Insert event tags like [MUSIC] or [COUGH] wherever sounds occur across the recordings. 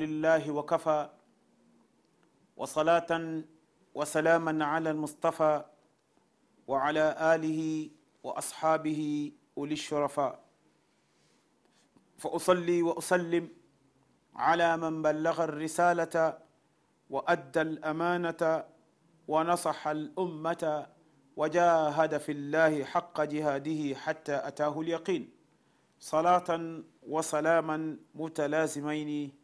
لله وكفى وصلاة وسلاما على المصطفى وعلى آله وأصحابه أولي الشرفاء. فأصلي وأسلم على من بلغ الرسالة وأدى الأمانة ونصح الأمة وجاهد في الله حق جهاده حتى أتاه اليقين. صلاة وسلاما متلازمين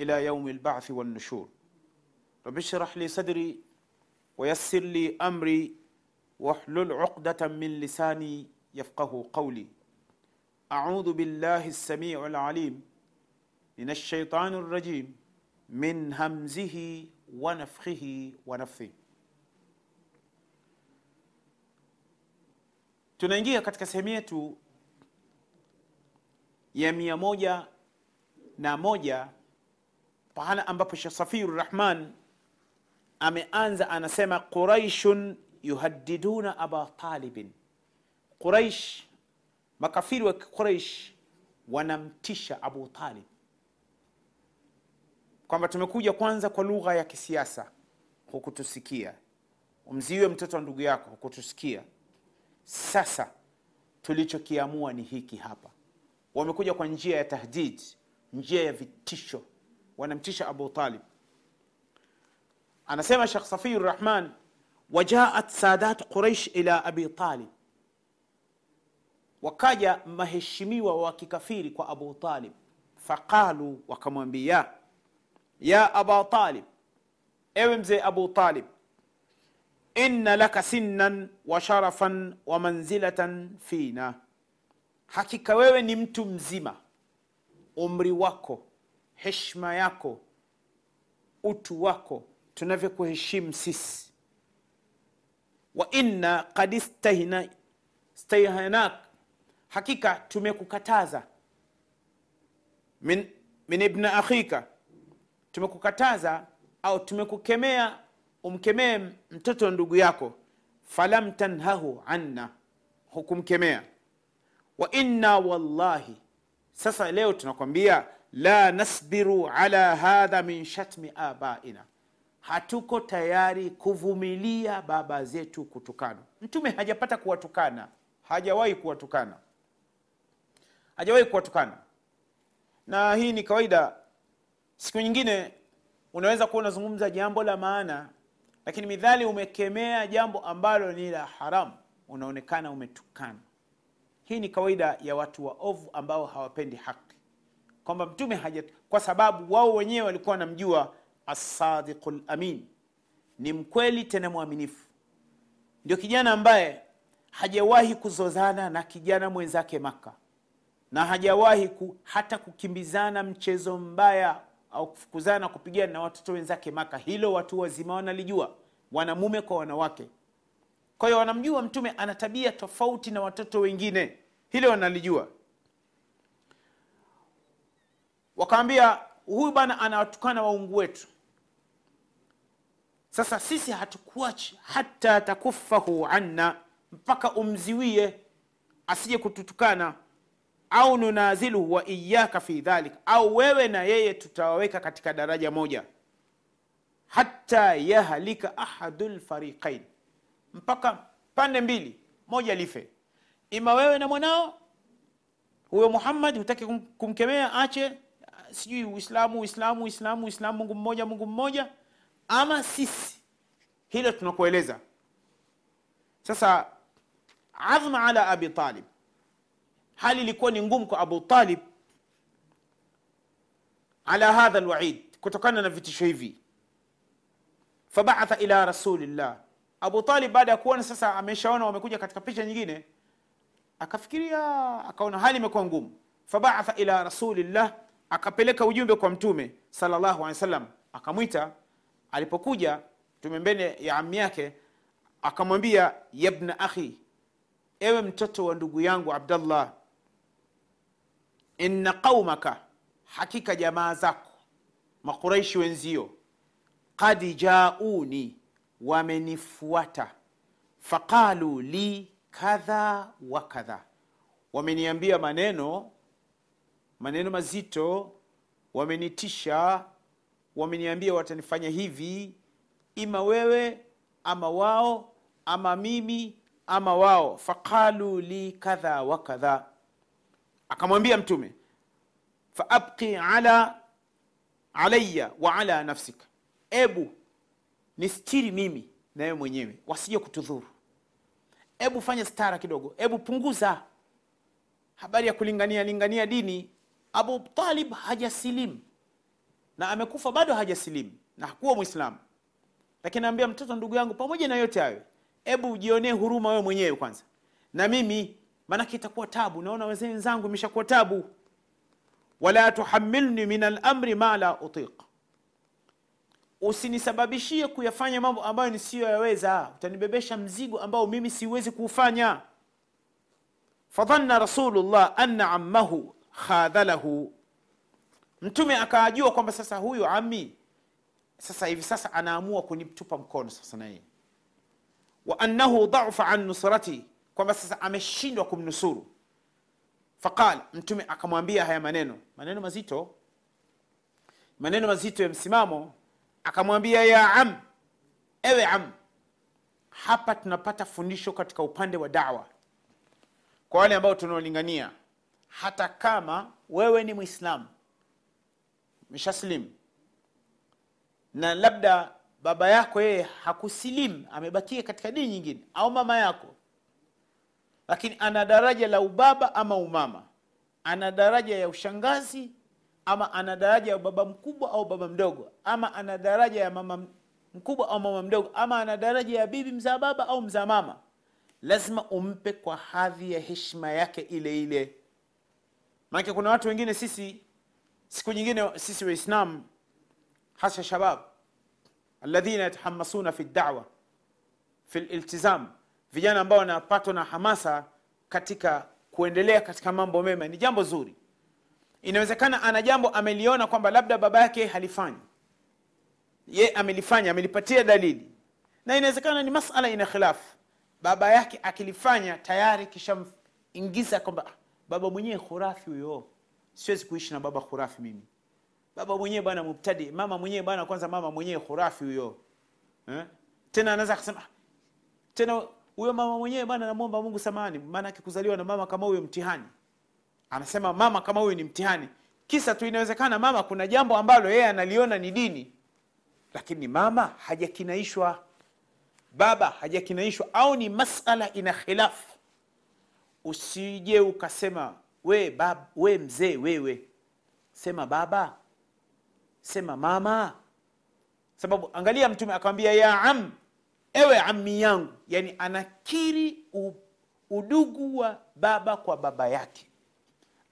إلى يوم البعث والنشور. رب اشرح لي صدري ويسر لي أمري واحلل عقدة من لساني يفقه قولي. أعوذ بالله السميع العليم من الشيطان الرجيم من همزه ونفخه ونفثه. Tunaingia katika sehemu yetu ya mia moja na pahala ambapo shekh safiru rahman ameanza anasema quraishun yuhaddiduna aba talibin. Quraish makafiri wa quraish wanamtisha abu talib. Kwamba tumekuja kwanza kwa lugha ya kisiasa hukutusikia. Umziwe mtoto wa ndugu yako hukutusikia. Sasa tulichokiamua ni hiki hapa. Wamekuja kwa njia ya tahdid njia ya vitisho wanamtisha abu talib. Anasema shekh safiyu rahman wajaat sadat quraish ila abi talib. Wakaja maheshimiwa wa kikafiri kwa abu talib. Faqalu wakamwambia ya aba talib ewe mzee abu talib inna laka sinnan wa sharafan wa manzilatan fina. Hakika wewe ni mtu mzima. Umri wako heshima yako utu wako tunavyokuheshimu sisi. Wa inna kad stayhanak, hakika tumekukataza. Min, min ibna akhika tumekukataza au tumekukemea umkemee mtoto ndugu yako. Falam tanhahu anna hukumkemea. Wa inna wallahi sasa leo tunakwambia la nasbiru ala hadha min shatmi abaina. Hatuko tayari kuvumilia baba zetu kutukana. Mtume hajapata kuwatukana. Hajawahi kuwatukana. Hajawahi kuwatukana. Na hii ni kawaida. Siku nyingine unaweza kuwa unazungumza jambo la maana lakini midhali umekemea jambo ambalo ni la haramu unaonekana umetukana. Hii ni kawaida ya watu waovu ambao hawapendi haki kwamba mtume haja kwa sababu wao wenyewe walikuwa wanamjua assadiqu lamin ni mkweli tena mwaminifu. Ndio kijana ambaye hajawahi kuzozana na kijana mwenzake maka na hajawahi ku, hata kukimbizana mchezo mbaya au kufukuzana kupigana na watoto wenzake maka hilo watu wazima wanalijua wanamume kwa wanawake. Kwa hiyo wanamjua mtume ana tabia tofauti na watoto wengine. Hilo wanalijua wakawambia huyu bana anawatukana waungu wetu. Sasa sisi hatukuachi hata takufahu anna mpaka umziwie asije kututukana. Au nunaziluhu wa iyaka fi dhalik au wewe na yeye tutawaweka katika daraja moja. Hata yahlika ahadu lfariqain mpaka pande mbili moja life. Ima wewe na mwanao huyo muhammad hutaki kumkemea ache sijui uislamu uislamu uislamu uislamu mungu mmoja mungu mmoja ama sisi? Hilo tunakueleza. Sasa adhma ala abi talib. Hali ilikuwa ni ngumu kwa abu talib ala hadha lwaid kutokana na vitisho hivi. Fabaatha ila rasulillah. Abu talib baada ya kuona sasa ameshaona wamekuja katika picha nyingine akafikiria akaona hali imekuwa ngumu. Fabaatha ila rasulillah akapeleka ujumbe kwa mtume sallallahu alaihi wasallam akamwita. Alipokuja mtume mbele ya ami yake akamwambia yabna akhi ewe mtoto wa ndugu yangu abdallah inna qaumaka hakika jamaa zako makuraishi wenzio qad jauni wamenifuata. Faqalu li kadha wa kadha. Wameniambia maneno maneno mazito wamenitisha wameniambia watanifanya hivi ima wewe ama wao ama mimi ama wao. Faqalu li kadha wa kadha. Akamwambia mtume faabqi ala alaya wa ala nafsika. Ebu nistiri mimi na wewe mwenyewe wasije kutudhuru. Ebu fanya stara kidogo. Ebu punguza. Habari ya kulingania lingania dini abu talib hajasilimu. Na amekufa bado hajasilimu. Na hakuwa mwislamu lakini naambia mtoto ndugu yangu pamoja na yote hayo hebu ujionee huruma wewe mwenyewe kwanza. Na mimi maanake itakuwa tabu. Naona wenzangu imeshakuwa tabu. Wala tuhamilni min alamri ma la utiq. Usinisababishie kuyafanya mambo ambayo nisiyoyaweza. Utanibebesha mzigo ambao mimi siwezi kuufanya. Fadhanna rasulullah anna ammahu khadhalahu. Mtume akaajua kwamba sasa huyu ami sasa hivi sasa anaamua kunitupa mkono sasa naye wa annahu dhaufa an nusrati kwamba sasa ameshindwa kumnusuru. Faqal mtume akamwambia haya maneno. Maneno mazito. Maneno mazito ya msimamo. Akamwambia ya am ewe am hapa tunapata fundisho katika upande wa dawa. Kwa wale ambao tunaolingania hata kama wewe ni mwislamu mshaslim na labda baba yako yeye hakusilimu amebakia katika dini nyingine au mama yako. Lakini ana daraja la ubaba ama umama. Ana daraja ya ushangazi ama ana daraja ya baba mkubwa au baba mdogo. Ama ana daraja ya mama mkubwa au mama mdogo. Ama ana daraja ya bibi mzaa baba au mzaa mama. Lazima umpe kwa hadhi ya heshima yake ile ile maanake kuna watu wengine sisi siku nyingine sisi waislam hasa shabab alladhina yatahamasuna fi dawa fi liltizam vijana ambao wanapatwa na hamasa katika kuendelea katika mambo mema ni jambo zuri. Inawezekana ana jambo ameliona kwamba labda baba yake halifanyi. Ye amelifanya amelipatia dalili. Na inawezekana ni masala ina khilafu baba yake akilifanya tayari kishamingiza kwamba "Ah, baba mwenyewe khurafi huyo. Siwezi kuishi na baba khurafi mimi. Baba mwenyewe bwana mubtadi mama mwenyewe bwana kwanza mama mwenyewe khurafi huyo. Eh? tena anaweza akasema "Ah, tena huyo mama mwenyewe bwana namwomba mungu samani maana kuzaliwa na mama kama huyo mtihani. Anasema mama kama huyo ni mtihani. Kisa tu inawezekana mama kuna jambo ambalo yeye analiona ni dini. Lakini mama hajakinaishwa. Baba hajakinaishwa au ni masala ina khilafu usije ukasema we bab, we mzee wewe. Sema baba. Sema mama. Sababu angalia mtume akamwambia ya am ewe ammi yangu. Yani anakiri u, udugu wa baba kwa baba yake.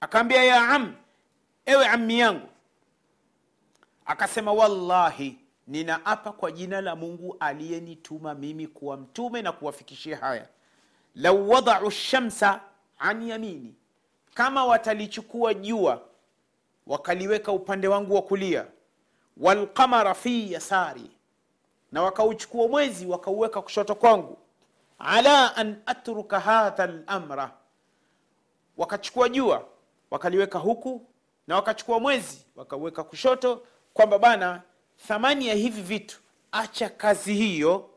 Akaambia ya am ewe ammi yangu. Akasema wallahi ninaapa kwa jina la mungu aliyenituma mimi kuwa mtume na kuwafikishia haya lau wadau shamsa an yamini kama watalichukua jua wakaliweka upande wangu wa kulia walqamara fi yasari na wakauchukua mwezi wakauweka kushoto kwangu ala an atruka hadha lamra wakachukua jua wakaliweka huku na wakachukua mwezi wakauweka kushoto kwamba bana thamani ya hivi vitu acha kazi hiyo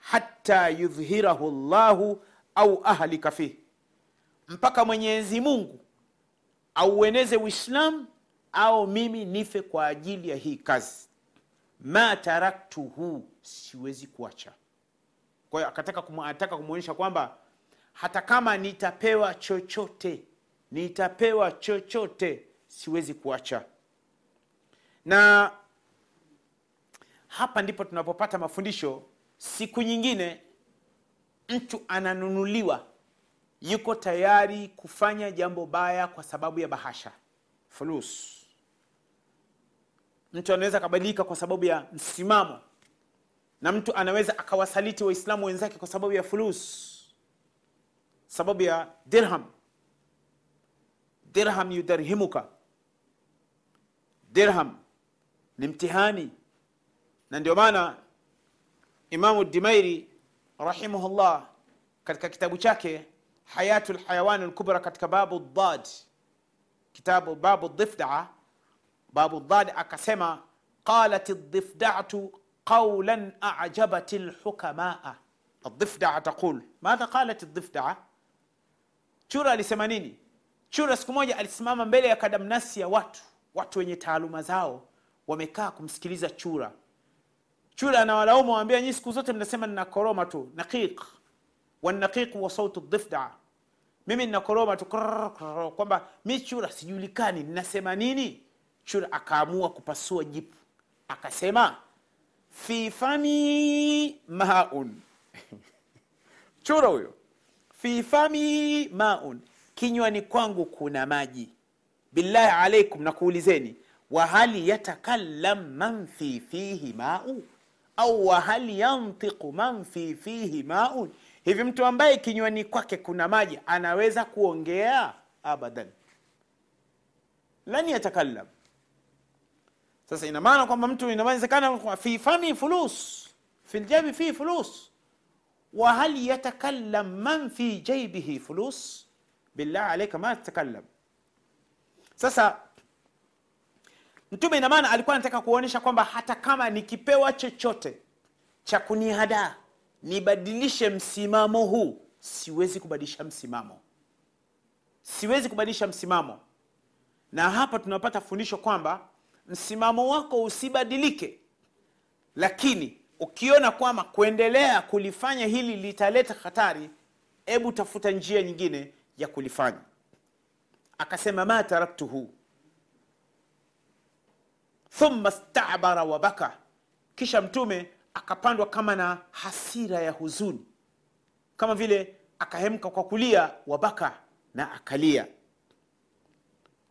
hata yudhhirahu llahu au ahlika fihi. Mpaka mwenyezi mungu aueneze uislamu au mimi nife kwa ajili ya hii kazi. Ma taraktuhu siwezi kuacha. Kwa hiyo akataka anataka kumwonyesha kwamba hata kama nitapewa chochote nitapewa chochote siwezi kuacha. Na hapa ndipo tunapopata mafundisho siku nyingine mtu ananunuliwa yuko tayari kufanya jambo baya kwa sababu ya bahasha. Fulus. Mtu anaweza akabadilika kwa sababu ya msimamo. Na mtu anaweza akawasaliti waislamu wenzake kwa sababu ya fulus. Sababu ya dirham. Dirham yudarhimuka dirham ni mtihani. Na ndio maana imamu dimairi rahimahullah katika kitabu chake hayatu lhayawani lkubra katika babu dad kitabu babu dhifdaa babu dad akasema qalat الضفدعة قولا أعجبت الحكماء الضفدعة تقول ماذا قالت الضفدعة chura alisema nini chura siku moja alisimama mbele ya kadamnasi ya watu watu wenye taaluma zao wamekaa kumsikiliza chura chura anawalaumu waambia nyii siku zote mnasema ninakoroma tu naqiq. Wanaqiqu wa sautu dhifda mimi ninakoroma tu kwamba mi chura sijulikani ninasema nini? Chura akaamua kupasua jipu. Akasema fi fami maun. [LAUGHS] Chura huyo. Fi fami maun. Kinywani kwangu kuna maji. Billahi alaikum nakuulizeni. Wahali yatakallam man fi fihi mau au wahal yantiqu man fi fihi maun hivi mtu ambaye kinywani kwake kuna maji anaweza kuongea abadan lan yatakallam sasa ina maana kwamba mtu inawezekana fi fami fulus fi ljabi fi fulus وهل يتكلم من في جيبه فلوس بالله عليك ما تتكلم sasa mtume ina maana alikuwa anataka kuonyesha kwamba hata kama nikipewa chochote cha kunihadaa nibadilishe msimamo huu siwezi kubadilisha msimamo. Siwezi kubadilisha msimamo. Na hapa tunapata fundisho kwamba msimamo wako usibadilike lakini ukiona kwamba kuendelea kulifanya hili litaleta hatari hebu tafuta njia nyingine ya kulifanya. Akasema ma taraktuhu thumma stabara wa baka. Kisha mtume akapandwa kama na hasira ya huzuni. Kama vile akahemka kwa kulia wabaka na akalia.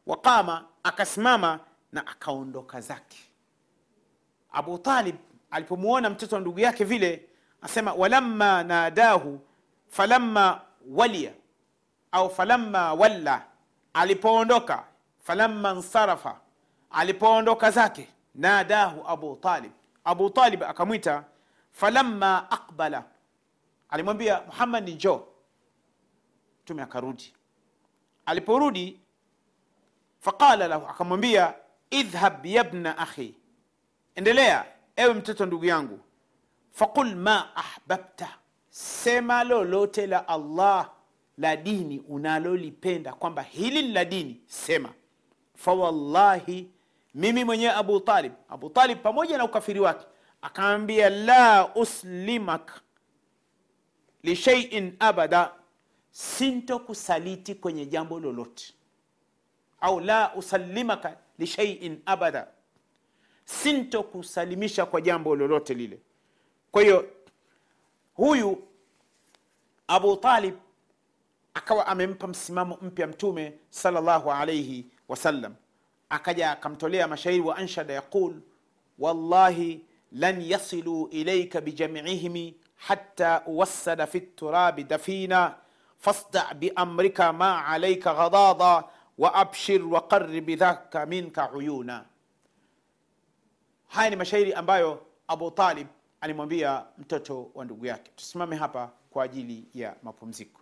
Waqama akasimama na akaondoka zake. Abu talib alipomwona mtoto wa ndugu yake vile asema walamma nadahu falamma walia au falamma walla. Alipoondoka falamma nsarafa alipoondoka zake nadahu abu talib. Abu talib akamwita falamma aqbala. Alimwambia muhammad njo mtume akarudi. Aliporudi faqala lahu akamwambia idhhab yabna akhi. Endelea ewe mtoto ndugu yangu. Faqul ma ahbabta. Sema lolote la allah la dini unalolipenda kwamba hili ni la dini sema. Fawallahi mimi mwenyewe abu talib. Abu talib pamoja na ukafiri wake. Akaambia la uslimak lishaiin abada. Sintokusaliti kwenye jambo lolote. Au la usalimaka lishaiin abada. Sintokusalimisha kwa jambo lolote lile. Kwa hiyo huyu abu talib akawa amempa msimamo mpya mtume salllahu alaihi wasallam akaja akamtolea mashairi wa anshada yaqul wallahi lan yasilu ilaika bijamiihimi hatta uwassada fi turabi dafina fasda biamrika ma alaika ghadada waabshir waqarri bidhaka minka uyuna. Haya ni mashairi ambayo abu talib alimwambia mtoto wa ndugu yake. Tusimame hapa kwa ajili ya mapumziko